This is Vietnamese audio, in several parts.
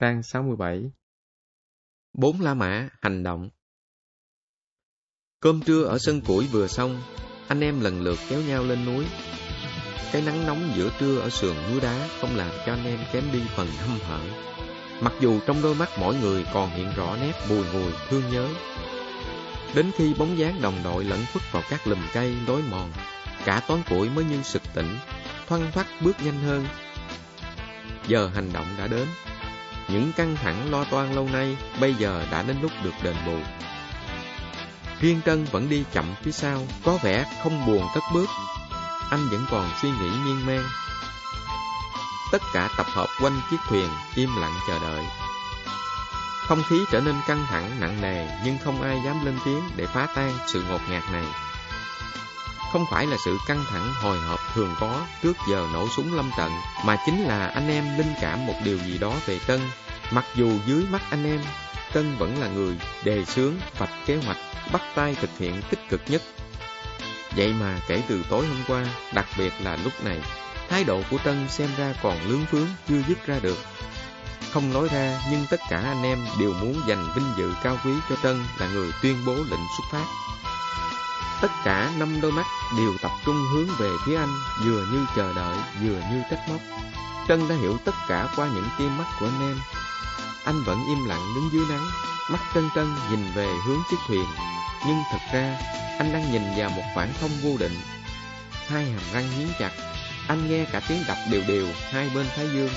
Trang 67 Bốn La Mã hành động Cơm trưa ở sân củi vừa xong, anh em lần lượt kéo nhau lên núi. Cái nắng nóng giữa trưa ở sườn núi đá không làm cho anh em kém đi phần hâm hở. Mặc dù trong đôi mắt mỗi người còn hiện rõ nét bùi ngùi thương nhớ. Đến khi bóng dáng đồng đội lẫn khuất vào các lùm cây lối mòn, cả toán củi mới như sực tỉnh, thoăn thoắt bước nhanh hơn. Giờ hành động đã đến. Những căng thẳng lo toan lâu nay bây giờ đã đến lúc được đền bù. Thiên Trân vẫn đi chậm phía sau, có vẻ không buồn cất bước. Anh vẫn còn suy nghĩ miên man. Tất cả tập hợp quanh chiếc thuyền, im lặng chờ đợi. Không khí trở nên căng thẳng, nặng nề, nhưng không ai dám lên tiếng để phá tan sự ngột ngạt này. Không phải là sự căng thẳng hồi hộp thường có trước giờ nổ súng lâm trận, mà chính là anh em linh cảm một điều gì đó về Tân. Mặc dù dưới mắt anh em, Tân vẫn là người đề xướng, vạch kế hoạch, bắt tay thực hiện tích cực nhất. Vậy mà kể từ tối hôm qua, đặc biệt là lúc này, thái độ của Tân xem ra còn lướng phướng, chưa dứt ra được. Không nói ra, nhưng tất cả anh em đều muốn dành vinh dự cao quý cho Tân là người tuyên bố lệnh xuất phát. Tất cả năm đôi mắt đều tập trung hướng về phía anh, vừa như chờ đợi, vừa như trách móc. Trân đã hiểu tất cả qua những tia mắt của anh em. Anh vẫn im lặng đứng dưới nắng, mắt trân trân nhìn về hướng chiếc thuyền. Nhưng thật ra, anh đang nhìn vào một khoảng không vô định. Hai hàm răng nghiến chặt, anh nghe cả tiếng đập đều đều hai bên thái dương.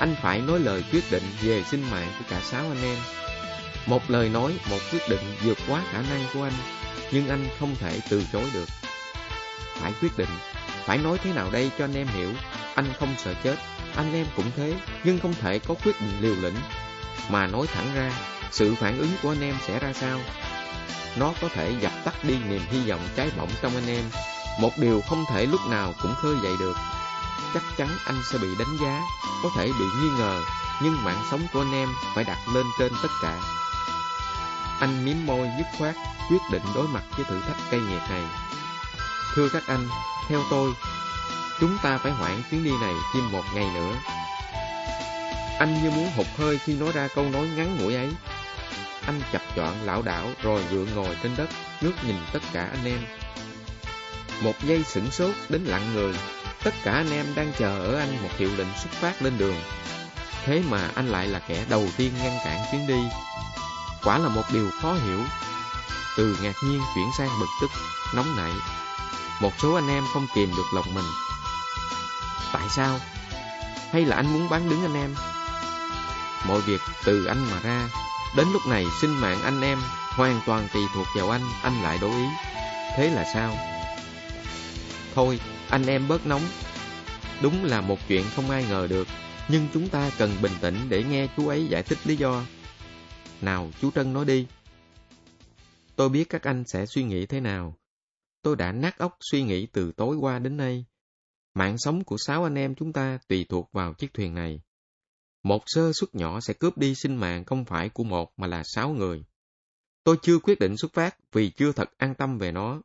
Anh phải nói lời quyết định về sinh mạng của cả sáu anh em. Một lời nói, một quyết định vượt quá khả năng của anh nhưng anh không thể từ chối được. Phải quyết định, phải nói thế nào đây cho anh em hiểu, anh không sợ chết, anh em cũng thế, nhưng không thể có quyết định liều lĩnh. Mà nói thẳng ra, sự phản ứng của anh em sẽ ra sao? Nó có thể dập tắt đi niềm hy vọng cháy bỏng trong anh em, một điều không thể lúc nào cũng khơi dậy được. Chắc chắn anh sẽ bị đánh giá, có thể bị nghi ngờ, nhưng mạng sống của anh em phải đặt lên trên tất cả. Anh miếm môi dứt khoát, quyết định đối mặt với thử thách cây nghiệt này. Thưa các anh, theo tôi, chúng ta phải hoãn chuyến đi này thêm một ngày nữa. Anh như muốn hụt hơi khi nói ra câu nói ngắn ngủi ấy. Anh chập chọn lão đảo rồi gượng ngồi trên đất, ngước nhìn tất cả anh em. Một giây sửng sốt đến lặng người, tất cả anh em đang chờ ở anh một hiệu lệnh xuất phát lên đường. Thế mà anh lại là kẻ đầu tiên ngăn cản chuyến đi. Quả là một điều khó hiểu từ ngạc nhiên chuyển sang bực tức, nóng nảy. Một số anh em không kìm được lòng mình. Tại sao? Hay là anh muốn bán đứng anh em? Mọi việc từ anh mà ra, đến lúc này sinh mạng anh em hoàn toàn tùy thuộc vào anh, anh lại đổi ý. Thế là sao? Thôi, anh em bớt nóng. Đúng là một chuyện không ai ngờ được, nhưng chúng ta cần bình tĩnh để nghe chú ấy giải thích lý do. Nào, chú Trân nói đi. Tôi biết các anh sẽ suy nghĩ thế nào. Tôi đã nát óc suy nghĩ từ tối qua đến nay. Mạng sống của sáu anh em chúng ta tùy thuộc vào chiếc thuyền này. Một sơ suất nhỏ sẽ cướp đi sinh mạng không phải của một mà là sáu người. Tôi chưa quyết định xuất phát vì chưa thật an tâm về nó.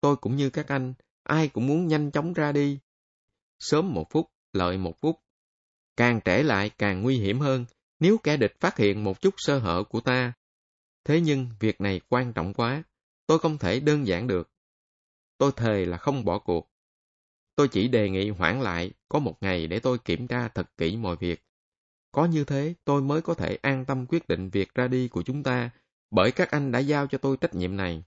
Tôi cũng như các anh, ai cũng muốn nhanh chóng ra đi. Sớm một phút, lợi một phút. Càng trễ lại càng nguy hiểm hơn nếu kẻ địch phát hiện một chút sơ hở của ta Thế nhưng việc này quan trọng quá, tôi không thể đơn giản được. Tôi thề là không bỏ cuộc. Tôi chỉ đề nghị hoãn lại có một ngày để tôi kiểm tra thật kỹ mọi việc. Có như thế tôi mới có thể an tâm quyết định việc ra đi của chúng ta bởi các anh đã giao cho tôi trách nhiệm này.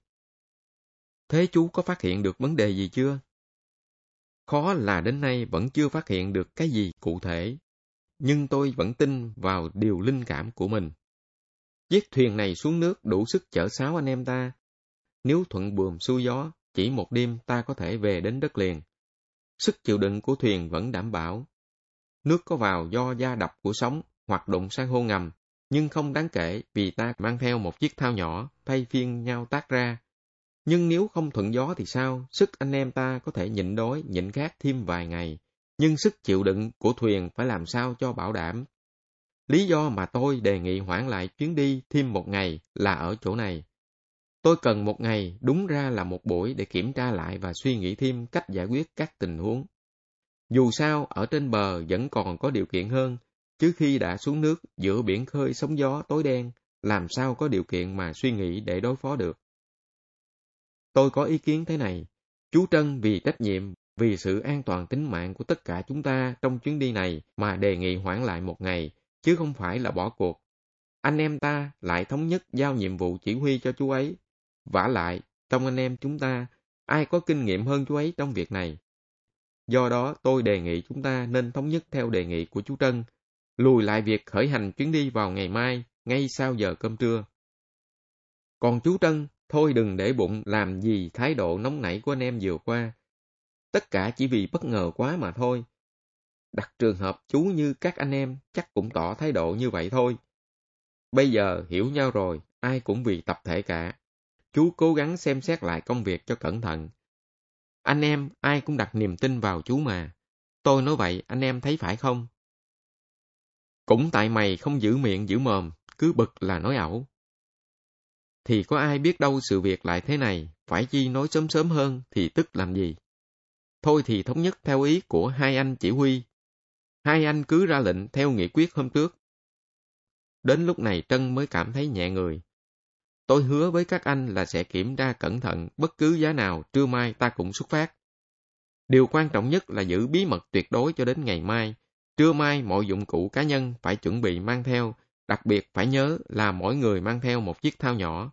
Thế chú có phát hiện được vấn đề gì chưa? Khó là đến nay vẫn chưa phát hiện được cái gì cụ thể, nhưng tôi vẫn tin vào điều linh cảm của mình. Chiếc thuyền này xuống nước đủ sức chở sáu anh em ta. Nếu thuận buồm xuôi gió, chỉ một đêm ta có thể về đến đất liền. Sức chịu đựng của thuyền vẫn đảm bảo. Nước có vào do da đập của sóng hoặc đụng sang hô ngầm, nhưng không đáng kể vì ta mang theo một chiếc thao nhỏ, thay phiên nhau tác ra. Nhưng nếu không thuận gió thì sao? Sức anh em ta có thể nhịn đói, nhịn khát thêm vài ngày. Nhưng sức chịu đựng của thuyền phải làm sao cho bảo đảm Lý do mà tôi đề nghị hoãn lại chuyến đi thêm một ngày là ở chỗ này. Tôi cần một ngày đúng ra là một buổi để kiểm tra lại và suy nghĩ thêm cách giải quyết các tình huống. Dù sao, ở trên bờ vẫn còn có điều kiện hơn, Trước khi đã xuống nước giữa biển khơi sóng gió tối đen, làm sao có điều kiện mà suy nghĩ để đối phó được. Tôi có ý kiến thế này. Chú Trân vì trách nhiệm, vì sự an toàn tính mạng của tất cả chúng ta trong chuyến đi này mà đề nghị hoãn lại một ngày, chứ không phải là bỏ cuộc. Anh em ta lại thống nhất giao nhiệm vụ chỉ huy cho chú ấy. vả lại, trong anh em chúng ta, ai có kinh nghiệm hơn chú ấy trong việc này? Do đó, tôi đề nghị chúng ta nên thống nhất theo đề nghị của chú Trân, lùi lại việc khởi hành chuyến đi vào ngày mai, ngay sau giờ cơm trưa. Còn chú Trân, thôi đừng để bụng làm gì thái độ nóng nảy của anh em vừa qua. Tất cả chỉ vì bất ngờ quá mà thôi. Đặt trường hợp chú như các anh em chắc cũng tỏ thái độ như vậy thôi. Bây giờ hiểu nhau rồi, ai cũng vì tập thể cả. Chú cố gắng xem xét lại công việc cho cẩn thận. Anh em ai cũng đặt niềm tin vào chú mà. Tôi nói vậy anh em thấy phải không? Cũng tại mày không giữ miệng giữ mồm, cứ bực là nói ẩu. Thì có ai biết đâu sự việc lại thế này, phải chi nói sớm sớm hơn thì tức làm gì. Thôi thì thống nhất theo ý của hai anh chỉ huy. Hai anh cứ ra lệnh theo nghị quyết hôm trước. Đến lúc này Trân mới cảm thấy nhẹ người. Tôi hứa với các anh là sẽ kiểm tra cẩn thận bất cứ giá nào trưa mai ta cũng xuất phát. Điều quan trọng nhất là giữ bí mật tuyệt đối cho đến ngày mai. Trưa mai mọi dụng cụ cá nhân phải chuẩn bị mang theo, đặc biệt phải nhớ là mỗi người mang theo một chiếc thao nhỏ.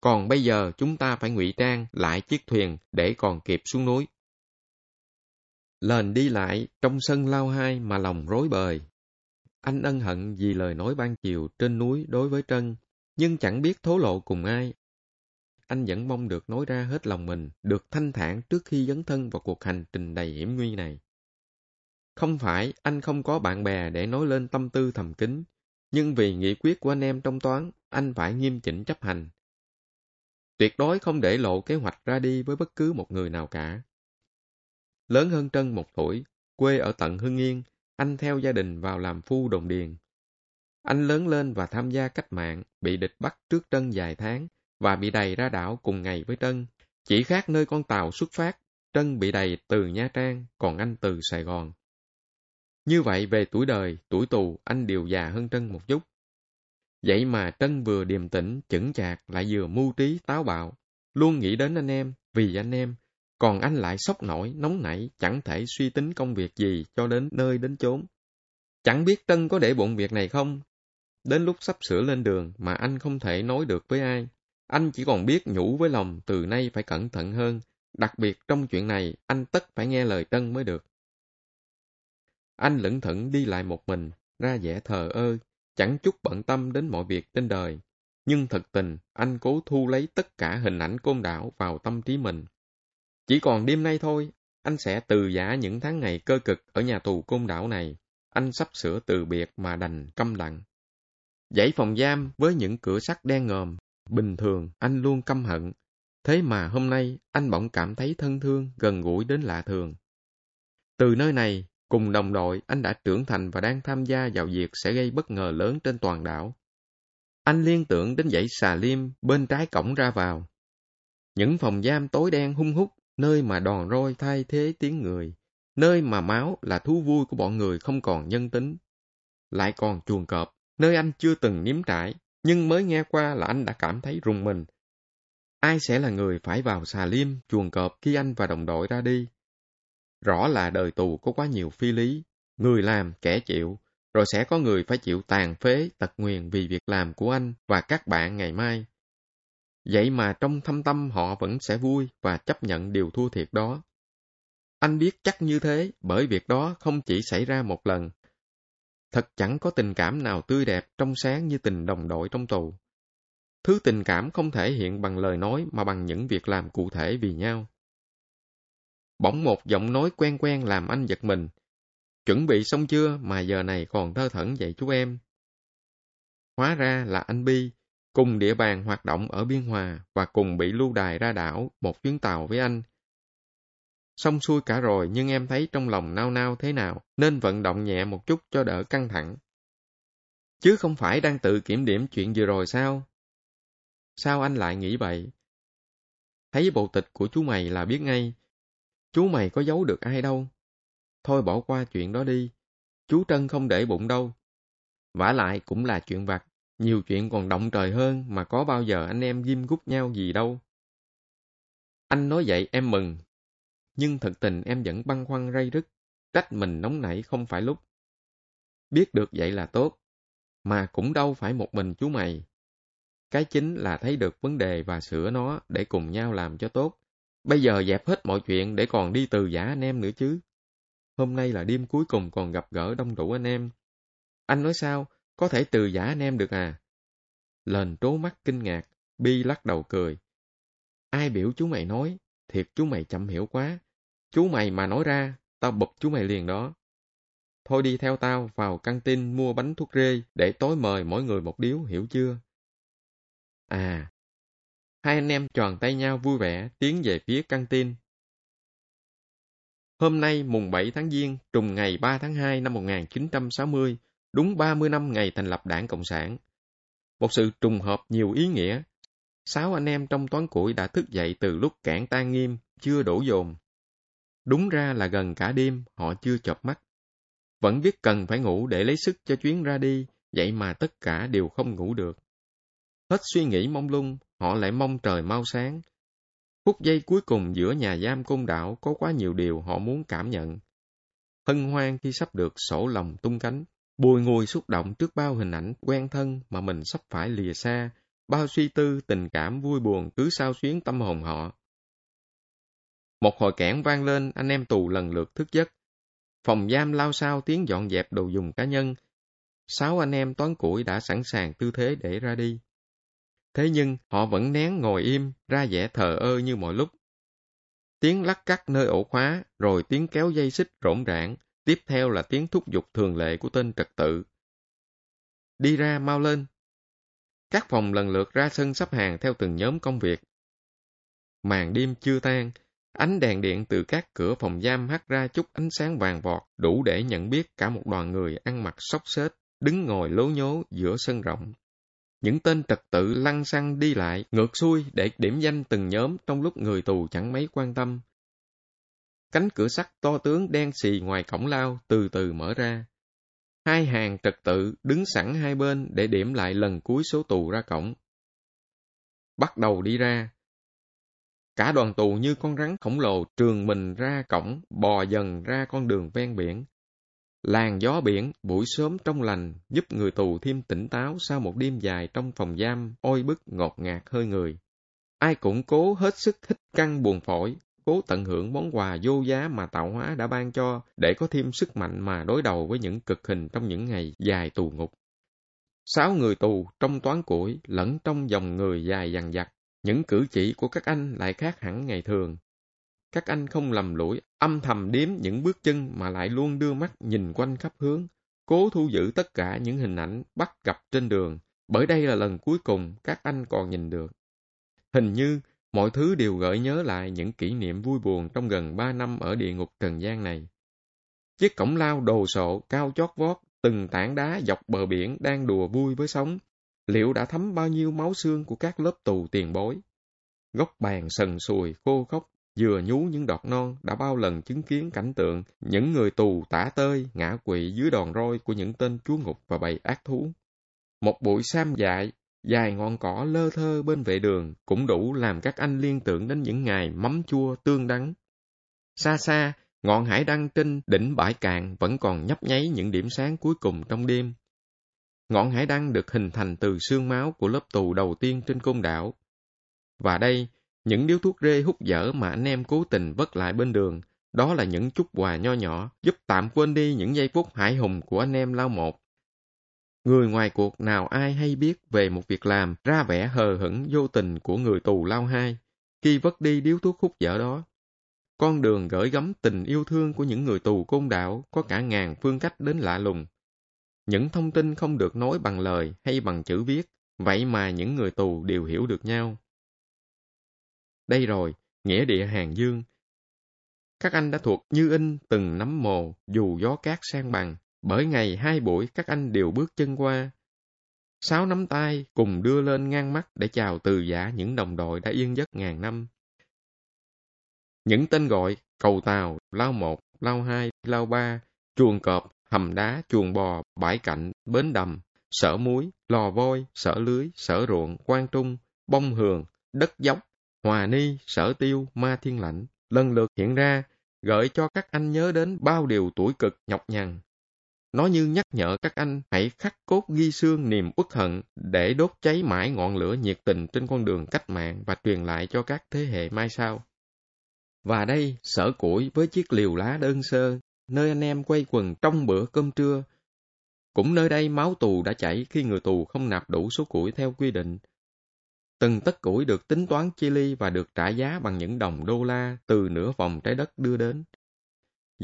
Còn bây giờ chúng ta phải ngụy trang lại chiếc thuyền để còn kịp xuống núi. Lền đi lại trong sân lao hai mà lòng rối bời. Anh ân hận vì lời nói ban chiều trên núi đối với Trân nhưng chẳng biết thố lộ cùng ai. Anh vẫn mong được nói ra hết lòng mình, được thanh thản trước khi dấn thân vào cuộc hành trình đầy hiểm nguy này. Không phải anh không có bạn bè để nói lên tâm tư thầm kín, nhưng vì nghị quyết của anh em trong toán, anh phải nghiêm chỉnh chấp hành. Tuyệt đối không để lộ kế hoạch ra đi với bất cứ một người nào cả. Lớn hơn Trân một tuổi, quê ở tận Hưng Yên, anh theo gia đình vào làm phu đồng điền, anh lớn lên và tham gia cách mạng, bị địch bắt trước Trân vài tháng và bị đầy ra đảo cùng ngày với Trân. Chỉ khác nơi con tàu xuất phát, Trân bị đầy từ Nha Trang, còn anh từ Sài Gòn. Như vậy về tuổi đời, tuổi tù, anh đều già hơn Trân một chút. Vậy mà Trân vừa điềm tĩnh, chững chạc, lại vừa mưu trí, táo bạo, luôn nghĩ đến anh em, vì anh em, còn anh lại sốc nổi, nóng nảy, chẳng thể suy tính công việc gì cho đến nơi đến chốn. Chẳng biết tân có để bụng việc này không, Đến lúc sắp sửa lên đường mà anh không thể nói được với ai. Anh chỉ còn biết nhủ với lòng từ nay phải cẩn thận hơn. Đặc biệt trong chuyện này, anh tất phải nghe lời tân mới được. Anh lững thững đi lại một mình, ra vẻ thờ ơ, chẳng chút bận tâm đến mọi việc trên đời. Nhưng thật tình, anh cố thu lấy tất cả hình ảnh côn đảo vào tâm trí mình. Chỉ còn đêm nay thôi, anh sẽ từ giả những tháng ngày cơ cực ở nhà tù côn đảo này. Anh sắp sửa từ biệt mà đành câm lặng. Dãy phòng giam với những cửa sắt đen ngòm, bình thường anh luôn căm hận. Thế mà hôm nay anh bỗng cảm thấy thân thương, gần gũi đến lạ thường. Từ nơi này, cùng đồng đội, anh đã trưởng thành và đang tham gia vào việc sẽ gây bất ngờ lớn trên toàn đảo. Anh liên tưởng đến dãy xà liêm bên trái cổng ra vào. Những phòng giam tối đen hung hút, nơi mà đòn roi thay thế tiếng người, nơi mà máu là thú vui của bọn người không còn nhân tính. Lại còn chuồng cọp, nơi anh chưa từng nếm trải, nhưng mới nghe qua là anh đã cảm thấy rùng mình. Ai sẽ là người phải vào xà liêm, chuồng cọp khi anh và đồng đội ra đi? Rõ là đời tù có quá nhiều phi lý, người làm, kẻ chịu, rồi sẽ có người phải chịu tàn phế, tật nguyền vì việc làm của anh và các bạn ngày mai. Vậy mà trong thâm tâm họ vẫn sẽ vui và chấp nhận điều thua thiệt đó. Anh biết chắc như thế bởi việc đó không chỉ xảy ra một lần Thật chẳng có tình cảm nào tươi đẹp, trong sáng như tình đồng đội trong tù. Thứ tình cảm không thể hiện bằng lời nói mà bằng những việc làm cụ thể vì nhau. Bỗng một giọng nói quen quen làm anh giật mình. Chuẩn bị xong chưa mà giờ này còn thơ thẩn vậy chú em? Hóa ra là anh Bi, cùng địa bàn hoạt động ở Biên Hòa và cùng bị lưu đài ra đảo một chuyến tàu với anh Xong xuôi cả rồi nhưng em thấy trong lòng nao nao thế nào, nên vận động nhẹ một chút cho đỡ căng thẳng. Chứ không phải đang tự kiểm điểm chuyện vừa rồi sao? Sao anh lại nghĩ vậy? Thấy bộ tịch của chú mày là biết ngay. Chú mày có giấu được ai đâu. Thôi bỏ qua chuyện đó đi. Chú Trân không để bụng đâu, vả lại cũng là chuyện vặt. Nhiều chuyện còn động trời hơn mà có bao giờ anh em ghim gút nhau gì đâu. Anh nói vậy em mừng. Nhưng thật tình em vẫn băn khoăn ray rứt, trách mình nóng nảy không phải lúc. Biết được vậy là tốt, mà cũng đâu phải một mình chú mày. Cái chính là thấy được vấn đề và sửa nó để cùng nhau làm cho tốt. Bây giờ dẹp hết mọi chuyện để còn đi từ giả anh em nữa chứ. Hôm nay là đêm cuối cùng còn gặp gỡ đông đủ anh em. Anh nói sao? Có thể từ giả anh em được à? Lên trố mắt kinh ngạc, Bi lắc đầu cười. Ai biểu chú mày nói? Thiệt chú mày chậm hiểu quá. Chú mày mà nói ra, tao bụp chú mày liền đó. Thôi đi theo tao vào căng tin mua bánh thuốc rê để tối mời mỗi người một điếu, hiểu chưa? À, hai anh em tròn tay nhau vui vẻ tiến về phía căng tin. Hôm nay mùng 7 tháng Giêng, trùng ngày 3 tháng 2 năm 1960, đúng 30 năm ngày thành lập Đảng Cộng sản. Một sự trùng hợp nhiều ý nghĩa. Sáu anh em trong toán củi đã thức dậy từ lúc cảng tan nghiêm, chưa đổ dồn. Đúng ra là gần cả đêm, họ chưa chợp mắt. Vẫn biết cần phải ngủ để lấy sức cho chuyến ra đi, vậy mà tất cả đều không ngủ được. Hết suy nghĩ mong lung, họ lại mong trời mau sáng. Phút giây cuối cùng giữa nhà giam côn đảo có quá nhiều điều họ muốn cảm nhận. Hân hoan khi sắp được sổ lòng tung cánh, bùi ngùi xúc động trước bao hình ảnh quen thân mà mình sắp phải lìa xa, bao suy tư, tình cảm vui buồn cứ sao xuyến tâm hồn họ. Một hồi kẽn vang lên, anh em tù lần lượt thức giấc. Phòng giam lao sao tiếng dọn dẹp đồ dùng cá nhân. Sáu anh em toán củi đã sẵn sàng tư thế để ra đi. Thế nhưng họ vẫn nén ngồi im, ra vẻ thờ ơ như mọi lúc. Tiếng lắc cắt nơi ổ khóa, rồi tiếng kéo dây xích rỗn rãng, tiếp theo là tiếng thúc giục thường lệ của tên trật tự. Đi ra mau lên. Các phòng lần lượt ra sân sắp hàng theo từng nhóm công việc. Màn đêm chưa tan, ánh đèn điện từ các cửa phòng giam hắt ra chút ánh sáng vàng vọt, đủ để nhận biết cả một đoàn người ăn mặc xốc xếch, đứng ngồi lố nhố giữa sân rộng. Những tên trật tự lăn xăng đi lại, ngược xuôi để điểm danh từng nhóm trong lúc người tù chẳng mấy quan tâm. Cánh cửa sắt to tướng đen xì ngoài cổng lao từ từ mở ra. Hai hàng trật tự đứng sẵn hai bên để điểm lại lần cuối số tù ra cổng. Bắt đầu đi ra. Cả đoàn tù như con rắn khổng lồ trường mình ra cổng, bò dần ra con đường ven biển, Làn gió biển buổi sớm trong lành giúp người tù thêm tỉnh táo sau một đêm dài trong phòng giam oi bức ngọt ngạt hơi người. Ai cũng cố hết sức hít căng buồn phổi, cố tận hưởng món quà vô giá mà tạo hóa đã ban cho để có thêm sức mạnh mà đối đầu với những cực hình trong những ngày dài tù ngục. Sáu người tù trong toán củi lẫn trong dòng người dài dằng dặc, những cử chỉ của các anh lại khác hẳn ngày thường, các anh không lầm lũi, âm thầm đếm những bước chân mà lại luôn đưa mắt nhìn quanh khắp hướng, cố thu giữ tất cả những hình ảnh bắt gặp trên đường, bởi đây là lần cuối cùng các anh còn nhìn được. Hình như mọi thứ đều gợi nhớ lại những kỷ niệm vui buồn trong gần ba năm ở địa ngục trần gian này. Chiếc cổng lao đồ sộ, cao chót vót, từng tảng đá dọc bờ biển đang đùa vui với sóng, liệu đã thấm bao nhiêu máu xương của các lớp tù tiền bối? Góc bàn sần sùi, khô khốc, vừa nhú những đọt non đã bao lần chứng kiến cảnh tượng những người tù tả tơi ngã quỵ dưới đòn roi của những tên chúa ngục và bầy ác thú. Một bụi sam dại, dài ngọn cỏ lơ thơ bên vệ đường cũng đủ làm các anh liên tưởng đến những ngày mắm chua tương đắng. Xa xa, ngọn hải đăng trên đỉnh bãi cạn vẫn còn nhấp nháy những điểm sáng cuối cùng trong đêm. Ngọn hải đăng được hình thành từ xương máu của lớp tù đầu tiên trên côn đảo. Và đây, những điếu thuốc rê hút dở mà anh em cố tình vất lại bên đường, đó là những chút quà nho nhỏ giúp tạm quên đi những giây phút hải hùng của anh em lao một. Người ngoài cuộc nào ai hay biết về một việc làm ra vẻ hờ hững vô tình của người tù lao hai khi vất đi điếu thuốc hút dở đó. Con đường gửi gắm tình yêu thương của những người tù côn đảo có cả ngàn phương cách đến lạ lùng. Những thông tin không được nói bằng lời hay bằng chữ viết, vậy mà những người tù đều hiểu được nhau. Đây rồi, nghĩa địa hàng dương. Các anh đã thuộc như in từng nắm mồ dù gió cát sang bằng, bởi ngày hai buổi các anh đều bước chân qua. Sáu nắm tay cùng đưa lên ngang mắt để chào từ giả những đồng đội đã yên giấc ngàn năm. Những tên gọi cầu tàu, lao một, lao hai, lao ba, chuồng cọp, hầm đá, chuồng bò, bãi cạnh, bến đầm, sở muối, lò vôi, sở lưới, sở ruộng, quan trung, bông hường, đất dốc, hòa ni, sở tiêu, ma thiên lãnh, lần lượt hiện ra, gợi cho các anh nhớ đến bao điều tuổi cực nhọc nhằn. Nó như nhắc nhở các anh hãy khắc cốt ghi xương niềm uất hận để đốt cháy mãi ngọn lửa nhiệt tình trên con đường cách mạng và truyền lại cho các thế hệ mai sau. Và đây, sở củi với chiếc liều lá đơn sơ, nơi anh em quay quần trong bữa cơm trưa. Cũng nơi đây máu tù đã chảy khi người tù không nạp đủ số củi theo quy định. Từng tất củi được tính toán chia ly và được trả giá bằng những đồng đô la từ nửa vòng trái đất đưa đến.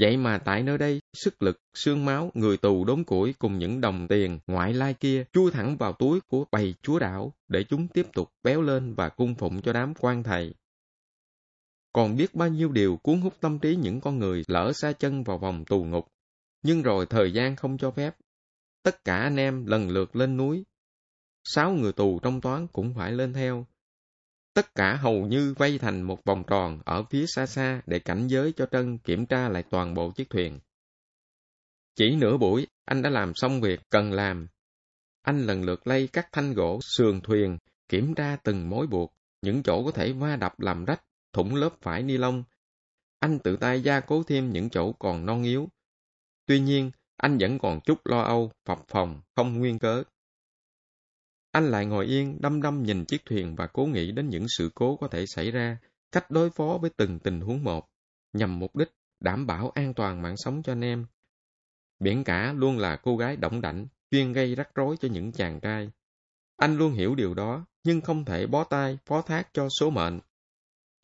Vậy mà tại nơi đây, sức lực, xương máu, người tù đốn củi cùng những đồng tiền ngoại lai kia chui thẳng vào túi của bầy chúa đảo để chúng tiếp tục béo lên và cung phụng cho đám quan thầy. Còn biết bao nhiêu điều cuốn hút tâm trí những con người lỡ xa chân vào vòng tù ngục. Nhưng rồi thời gian không cho phép. Tất cả anh em lần lượt lên núi. Sáu người tù trong toán cũng phải lên theo. Tất cả hầu như vây thành một vòng tròn ở phía xa xa để cảnh giới cho Trân kiểm tra lại toàn bộ chiếc thuyền. Chỉ nửa buổi, anh đã làm xong việc cần làm. Anh lần lượt lay các thanh gỗ sườn thuyền, kiểm tra từng mối buộc, những chỗ có thể va đập làm rách thủng lớp vải ni lông. Anh tự tay gia cố thêm những chỗ còn non yếu. Tuy nhiên, anh vẫn còn chút lo âu, phập phòng, không nguyên cớ. Anh lại ngồi yên, đăm đăm nhìn chiếc thuyền và cố nghĩ đến những sự cố có thể xảy ra, cách đối phó với từng tình huống một, nhằm mục đích đảm bảo an toàn mạng sống cho anh em. Biển cả luôn là cô gái động đảnh, chuyên gây rắc rối cho những chàng trai. Anh luôn hiểu điều đó, nhưng không thể bó tay, phó thác cho số mệnh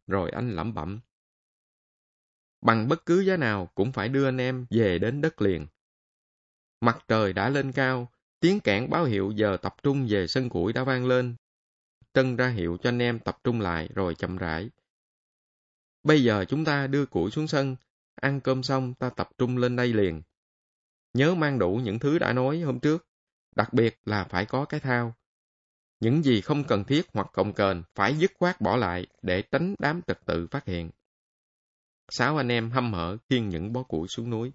rồi anh lẩm bẩm. Bằng bất cứ giá nào cũng phải đưa anh em về đến đất liền. Mặt trời đã lên cao, tiếng cản báo hiệu giờ tập trung về sân củi đã vang lên. Trân ra hiệu cho anh em tập trung lại rồi chậm rãi. Bây giờ chúng ta đưa củi xuống sân, ăn cơm xong ta tập trung lên đây liền. Nhớ mang đủ những thứ đã nói hôm trước, đặc biệt là phải có cái thao. Những gì không cần thiết hoặc cồng kềnh phải dứt khoát bỏ lại để tránh đám trật tự phát hiện. Sáu anh em hâm hở khiêng những bó củi xuống núi.